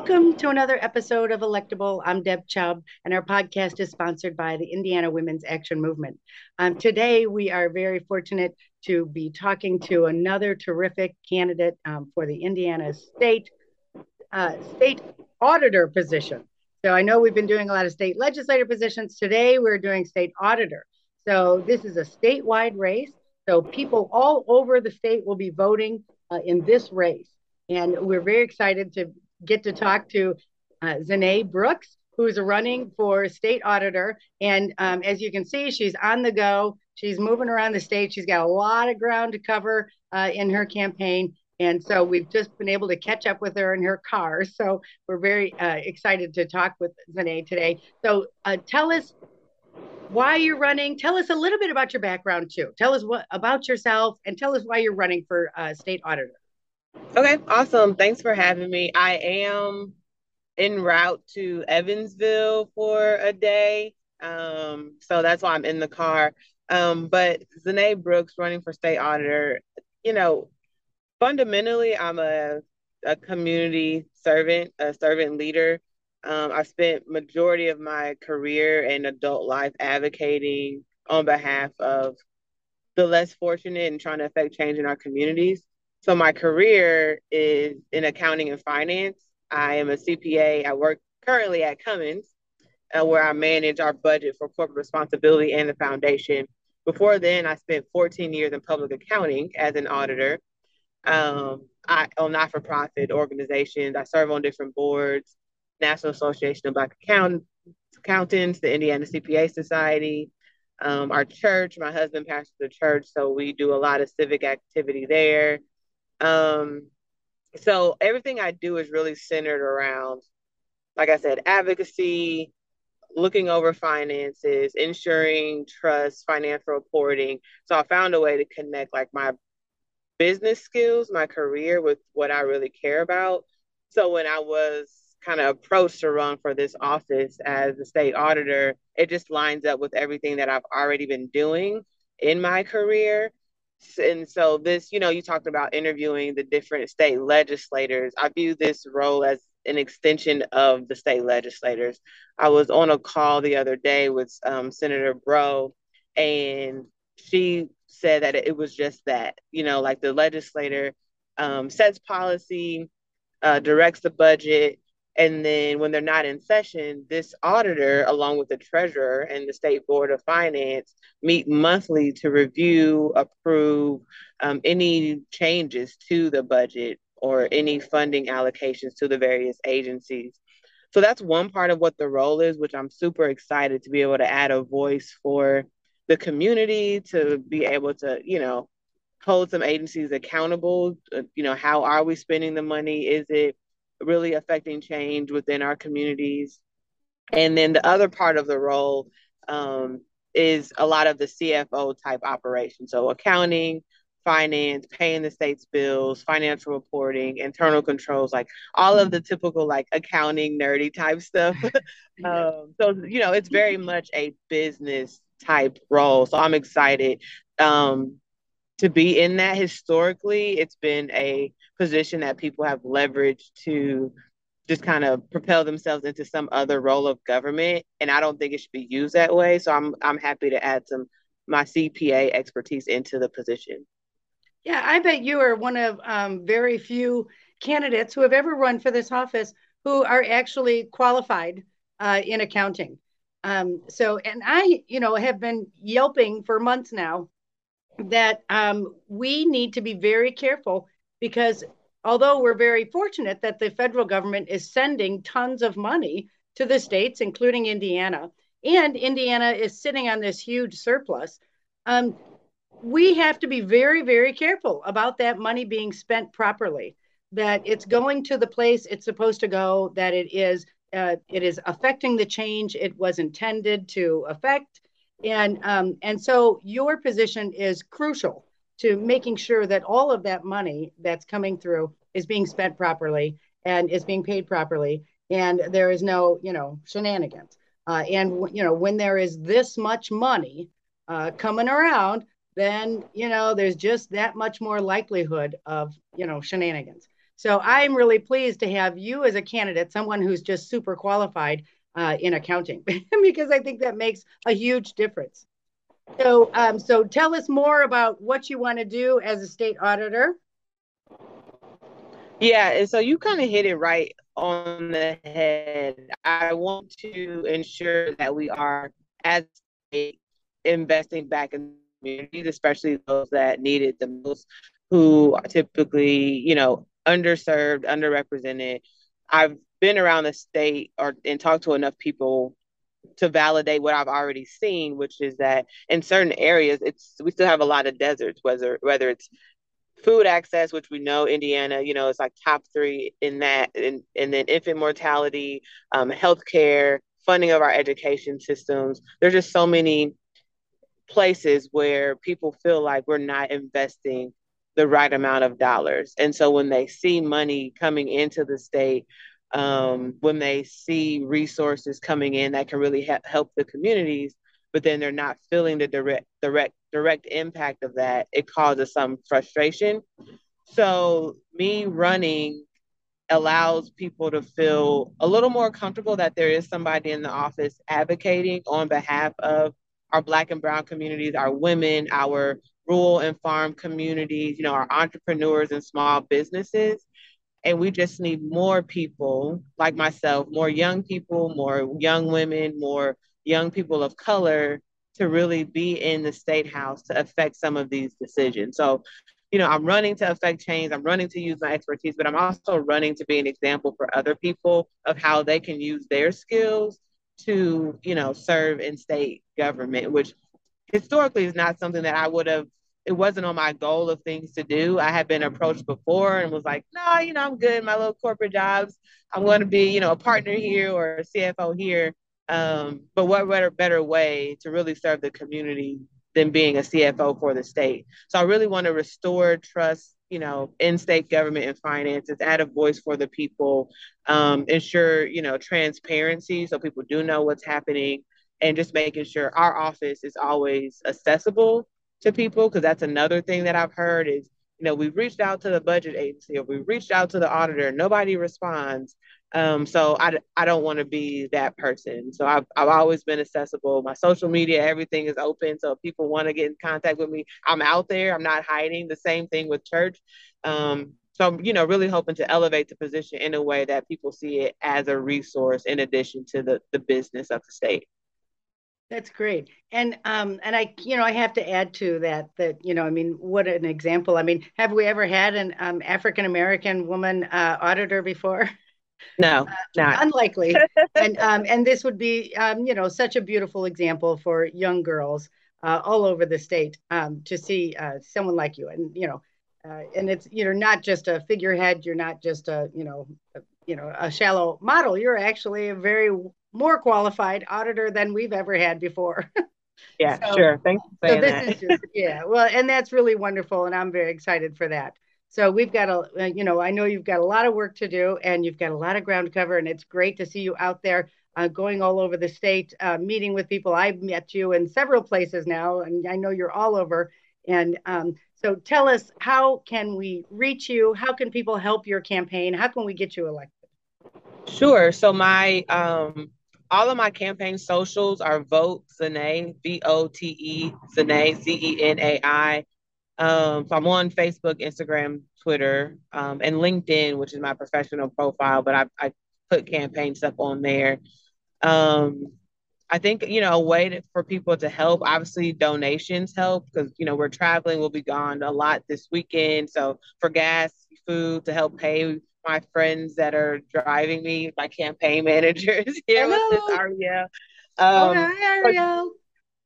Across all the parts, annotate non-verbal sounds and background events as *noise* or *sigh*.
Welcome to another episode of Electable. I'm Deb Chubb, and our podcast is sponsored by the Indiana Women's Action Movement. Um, today, we are very fortunate to be talking to another terrific candidate um, for the Indiana State uh, State Auditor position. So I know we've been doing a lot of state legislator positions. Today, we're doing state auditor. So this is a statewide race. So people all over the state will be voting uh, in this race. And we're very excited to get to talk to uh, ZeNai Brooks, who's running for state auditor. And um, as you can see, she's on the go. She's moving around the state. She's got a lot of ground to cover uh, in her campaign. And so we've just been able to catch up with her in her car. *laughs* So we're very uh, excited to talk with ZeNai today. So uh, tell us why you're running. Tell us a little bit about your background too. Tell us what about yourself and tell us why you're running for uh, state auditor. Okay, awesome. Thanks for having me. I am en route to Evansville for a day. Um, so that's why I'm in the car. Um, but ZeNai Brooks running for state auditor, you know, fundamentally, I'm a, a community servant, a servant leader. Um, I spent majority of my career and adult life advocating on behalf of the less fortunate and trying to affect change in our communities. So my career is in accounting and finance. I am a CPA. I work currently at Cummins, uh, where I manage our budget for corporate responsibility and the foundation. Before then, I spent 14 years in public accounting as an auditor um, I, on not-for-profit organizations. I serve on different boards, National Association of Black Account- Accountants, the Indiana CPA Society, um, our church. My husband pastors the church, so we do a lot of civic activity there. Um, so everything I do is really centered around, like I said, advocacy, looking over finances, ensuring trust, financial reporting. So I found a way to connect like my business skills, my career with what I really care about. So when I was kind of approached to run for this office as a state auditor, it just lines up with everything that I've already been doing in my career and so this you know you talked about interviewing the different state legislators. I view this role as an extension of the state legislators. I was on a call the other day with um, senator breaux and she said that it was just that you know like the legislator um, sets policy uh, directs the budget and then when they're not in session, this auditor, along with the treasurer and the state board of finance, meet monthly to review, approve um, any changes to the budget or any funding allocations to the various agencies. So that's one part of what the role is, which I'm super excited to be able to add a voice for the community, to be able to, you know, hold some agencies accountable. Uh, you know, how are we spending the money? Is it really affecting change within our communities. And then the other part of the role um, is a lot of the CFO type operations. So accounting, finance, paying the state's bills, financial reporting, internal controls, like all of the typical like accounting nerdy type stuff. *laughs* *laughs* um, so, you know, it's very much a business type role. So I'm excited um, to be in that historically. It's been a position that people have leveraged to just kind of propel themselves into some other role of government. And i don't think it should be used that way. So i'm i'm happy to add some my cpa expertise into the position. Yeah i bet you are one of um, very few candidates who have ever run for this office who are actually qualified uh, in accounting. Um, so and i you know have been yelping for months now that um, we need to be very careful because although we're very fortunate that the federal government is sending tons of money to the states, including Indiana, and Indiana is sitting on this huge surplus, um, we have to be very, very careful about that money being spent properly. That it's going to the place it's supposed to go. That it is uh, it is affecting the change it was intended to affect, and um, and so your position is crucial to making sure that all of that money that's coming through is being spent properly and is being paid properly. And there is no you know shenanigans. Uh, and you know when there is this much money uh, coming around then you know there's just that much more likelihood of you know shenanigans. So I'm really pleased to have you as a candidate, someone who's just super qualified uh, in accounting, *laughs* because I think that makes a huge difference. So, um, so tell us more about what you want to do as a state auditor. Yeah, and so you kind of hit it right on the head. I want to ensure that we are, as investing back in communities, especially those that need it the most, who are typically, you know, underserved, underrepresented. I've been around the state or and talked to enough people to validate what I've already seen, which is that in certain areas, it's we still have a lot of deserts, whether whether it's food access, which we know Indiana, you know, it's like top three in that, and, and then infant mortality, um, healthcare, funding of our education systems. There's just so many places where people feel like we're not investing the right amount of dollars. And so when they see money coming into the state, um, when they see resources coming in that can really ha- help the communities, but then they're not feeling the direct direct direct impact of that, it causes some frustration. So me running allows people to feel a little more comfortable that there is somebody in the office advocating on behalf of our black and brown communities, our women, our rural and farm communities, you know, our entrepreneurs and small businesses. And we just need more people like myself, more young people, more young women, more young people of color to really be in the state house to affect some of these decisions. So, you know, I'm running to affect change. I'm running to use my expertise, but I'm also running to be an example for other people of how they can use their skills to, you know, serve in state government, which historically is not something that I would have it wasn't on my goal of things to do. I had been approached before and was like, no, you know, I'm good my little corporate jobs. I'm going to be, you know, a partner here or a CFO here. Um, but what better, better way to really serve the community than being a CFO for the state? So I really want to restore trust, you know, in state government and finances, add a voice for the people, um, ensure, you know, transparency so people do know what's happening, and just making sure our office is always accessible to people because that's another thing that I've heard is you know we've reached out to the budget agency or we've reached out to the auditor nobody responds. Um, so I, I don't want to be that person. So I've, I've always been accessible. My social media everything is open. So if people want to get in contact with me I'm out there. I'm not hiding. The same thing with church. Um, so I'm you know really hoping to elevate the position in a way that people see it as a resource in addition to the, the business of the state that's great. And um and I you know I have to add to that that you know I mean what an example. I mean have we ever had an um, African American woman uh, auditor before? No, uh, not unlikely. *laughs* and um and this would be um you know such a beautiful example for young girls uh, all over the state um to see uh, someone like you and you know uh, and it's you know not just a figurehead you're not just a you know a, you know a shallow model you're actually a very more qualified auditor than we've ever had before. *laughs* yeah, so, sure. Thanks for saying so this that. Is just, yeah, well, and that's really wonderful, and I'm very excited for that. So we've got a, uh, you know, I know you've got a lot of work to do, and you've got a lot of ground to cover, and it's great to see you out there uh, going all over the state, uh, meeting with people. I've met you in several places now, and I know you're all over. And um, so tell us, how can we reach you? How can people help your campaign? How can we get you elected? Sure. So my um, all of my campaign socials are vote Zenai, V O T E Zenai, Z E N A I. Um, so I'm on Facebook, Instagram, Twitter, um, and LinkedIn, which is my professional profile, but I, I put campaign stuff on there. Um, I think, you know, a way to, for people to help, obviously donations help because, you know, we're traveling, we'll be gone a lot this weekend. So for gas, food to help pay my friends that are driving me, my campaign *laughs* managers here Hello. with this Ariel. Um, okay, Ariel.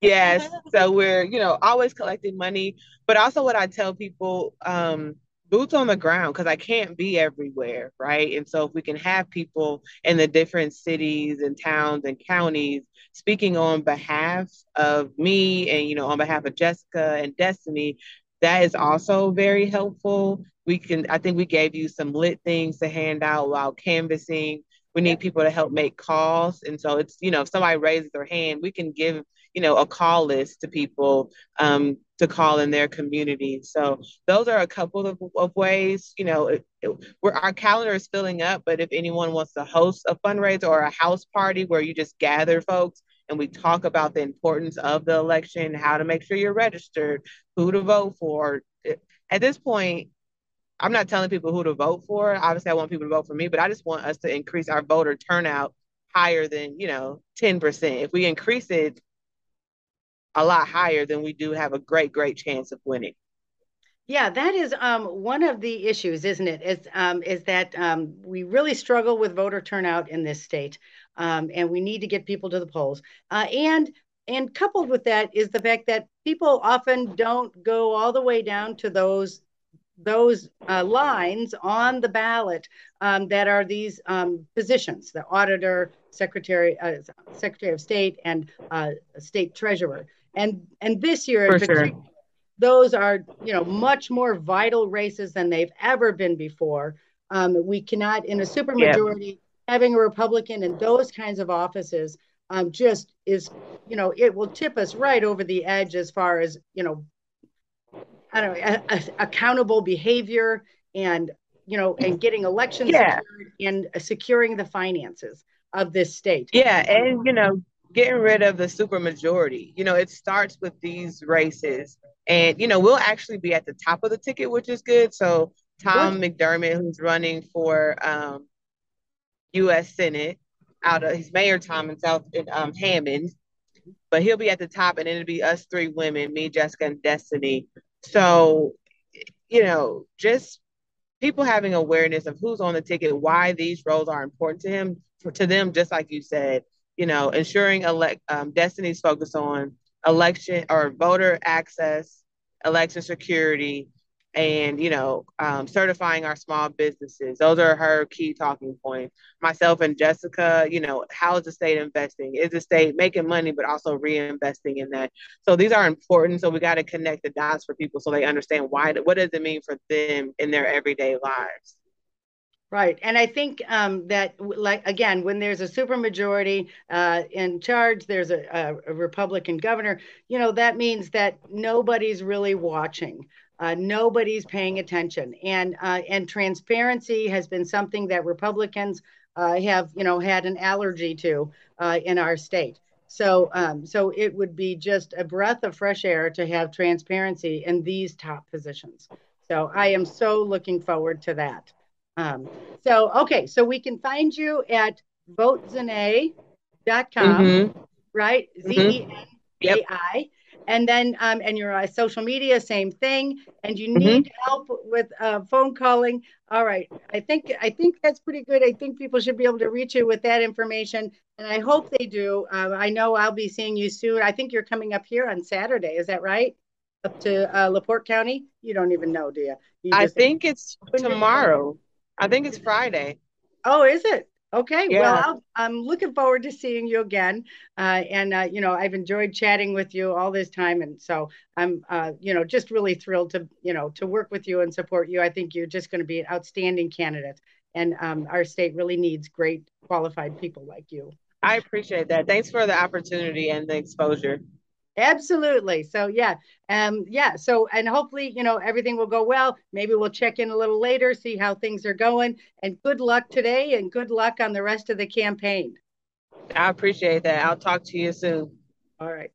Yes. *laughs* so we're, you know, always collecting money. But also what I tell people, um, boots on the ground, because I can't be everywhere, right? And so if we can have people in the different cities and towns and counties speaking on behalf of me and, you know, on behalf of Jessica and Destiny, that is also very helpful we can i think we gave you some lit things to hand out while canvassing We need people to help make calls. And so it's, you know, if somebody raises their hand, we can give, you know, a call list to people um, to call in their community. So those are a couple of, of ways, you know, it, it, where our calendar is filling up. But if anyone wants to host a fundraiser or a house party where you just gather folks and we talk about the importance of the election, how to make sure you're registered, who to vote for. At this point, I'm not telling people who to vote for. Obviously, I want people to vote for me, but I just want us to increase our voter turnout higher than, you know, 10%. If we increase it a lot higher, then we do have a great, great chance of winning. Yeah, that is um, one of the issues, isn't it? Is um, is that um, we really struggle with voter turnout in this state, um, and we need to get people to the polls. Uh, and and coupled with that is the fact that people often don't go all the way down to those those uh, lines on the ballot um, that are these um, positions: the auditor, secretary, uh, secretary of state, and uh, state treasurer. And and this year, sure. those are you know much more vital races than they've ever been before. Um, we cannot, in a supermajority, yeah. Having a Republican in those kinds of offices um, just is, you know, it will tip us right over the edge as far as you know I don't know, a, a, accountable behavior and, you know, and getting elections yeah. secured and securing the finances of this state. Yeah. And, you know, getting rid of the supermajority. You know, it starts with these races. And, you know, we'll actually be at the top of the ticket, which is good. So Tom good. McDermott, who's running for um, U.S. Senate, out of his Mayor time in South in um, Hammond, but he'll be at the top, and it'll be us three women, me, Jessica, and Destiny, so, you know, just people having awareness of who's on the ticket, why these roles are important to him, to them, just like you said, you know, ensuring elect um, Destiny's focus on election or voter access, election security, and you know um, certifying our small businesses. Those are her key talking points. Myself and jessica you know how is the state investing? Is the state making money but also reinvesting in that? So these are important. So we got to connect the dots for people so they understand why what does it mean for them in their everyday lives. Right, and I think um, that, like again, when there's a supermajority uh, in charge, there's a, a, Republican governor. You know that means that nobody's really watching. Uh, nobody's paying attention, and uh, and transparency has been something that Republicans uh, have, you know, had an allergy to uh, in our state. So, um, so it would be just a breath of fresh air to have transparency in these top positions. So, I am so looking forward to that. Um, so, okay, so we can find you at votezenai.com, mm-hmm. right? Z E N A I and then um, and your uh, social media same thing. And you mm-hmm. need mm-hmm. help with uh, phone calling. All right. I think i think that's pretty good. I think people should be able to reach you with that information. And i hope they do. Uh, i know i'll be seeing you soon. I think you're coming up here on saturday. Is that right? Up to uh, laporte county? You don't even know do you, you i think it's tomorrow. i think it's friday. Oh is it Okay, yeah. well, i am looking forward to seeing you again. Uh, and, uh, you know, I've enjoyed chatting with you all this time. And so I'm, uh, you know, just really thrilled to, you know, to work with you and support you. I think you're just going to be an outstanding candidate. And um, our state really needs great qualified people like you. I appreciate that. Thanks for the opportunity and the exposure. Absolutely. So yeah, um, yeah. So and hopefully, you know, everything will go well. Maybe we'll check in a little later, see how things are going. And good luck today, and good luck on the rest of the campaign. I appreciate that. I'll talk to you soon. All right.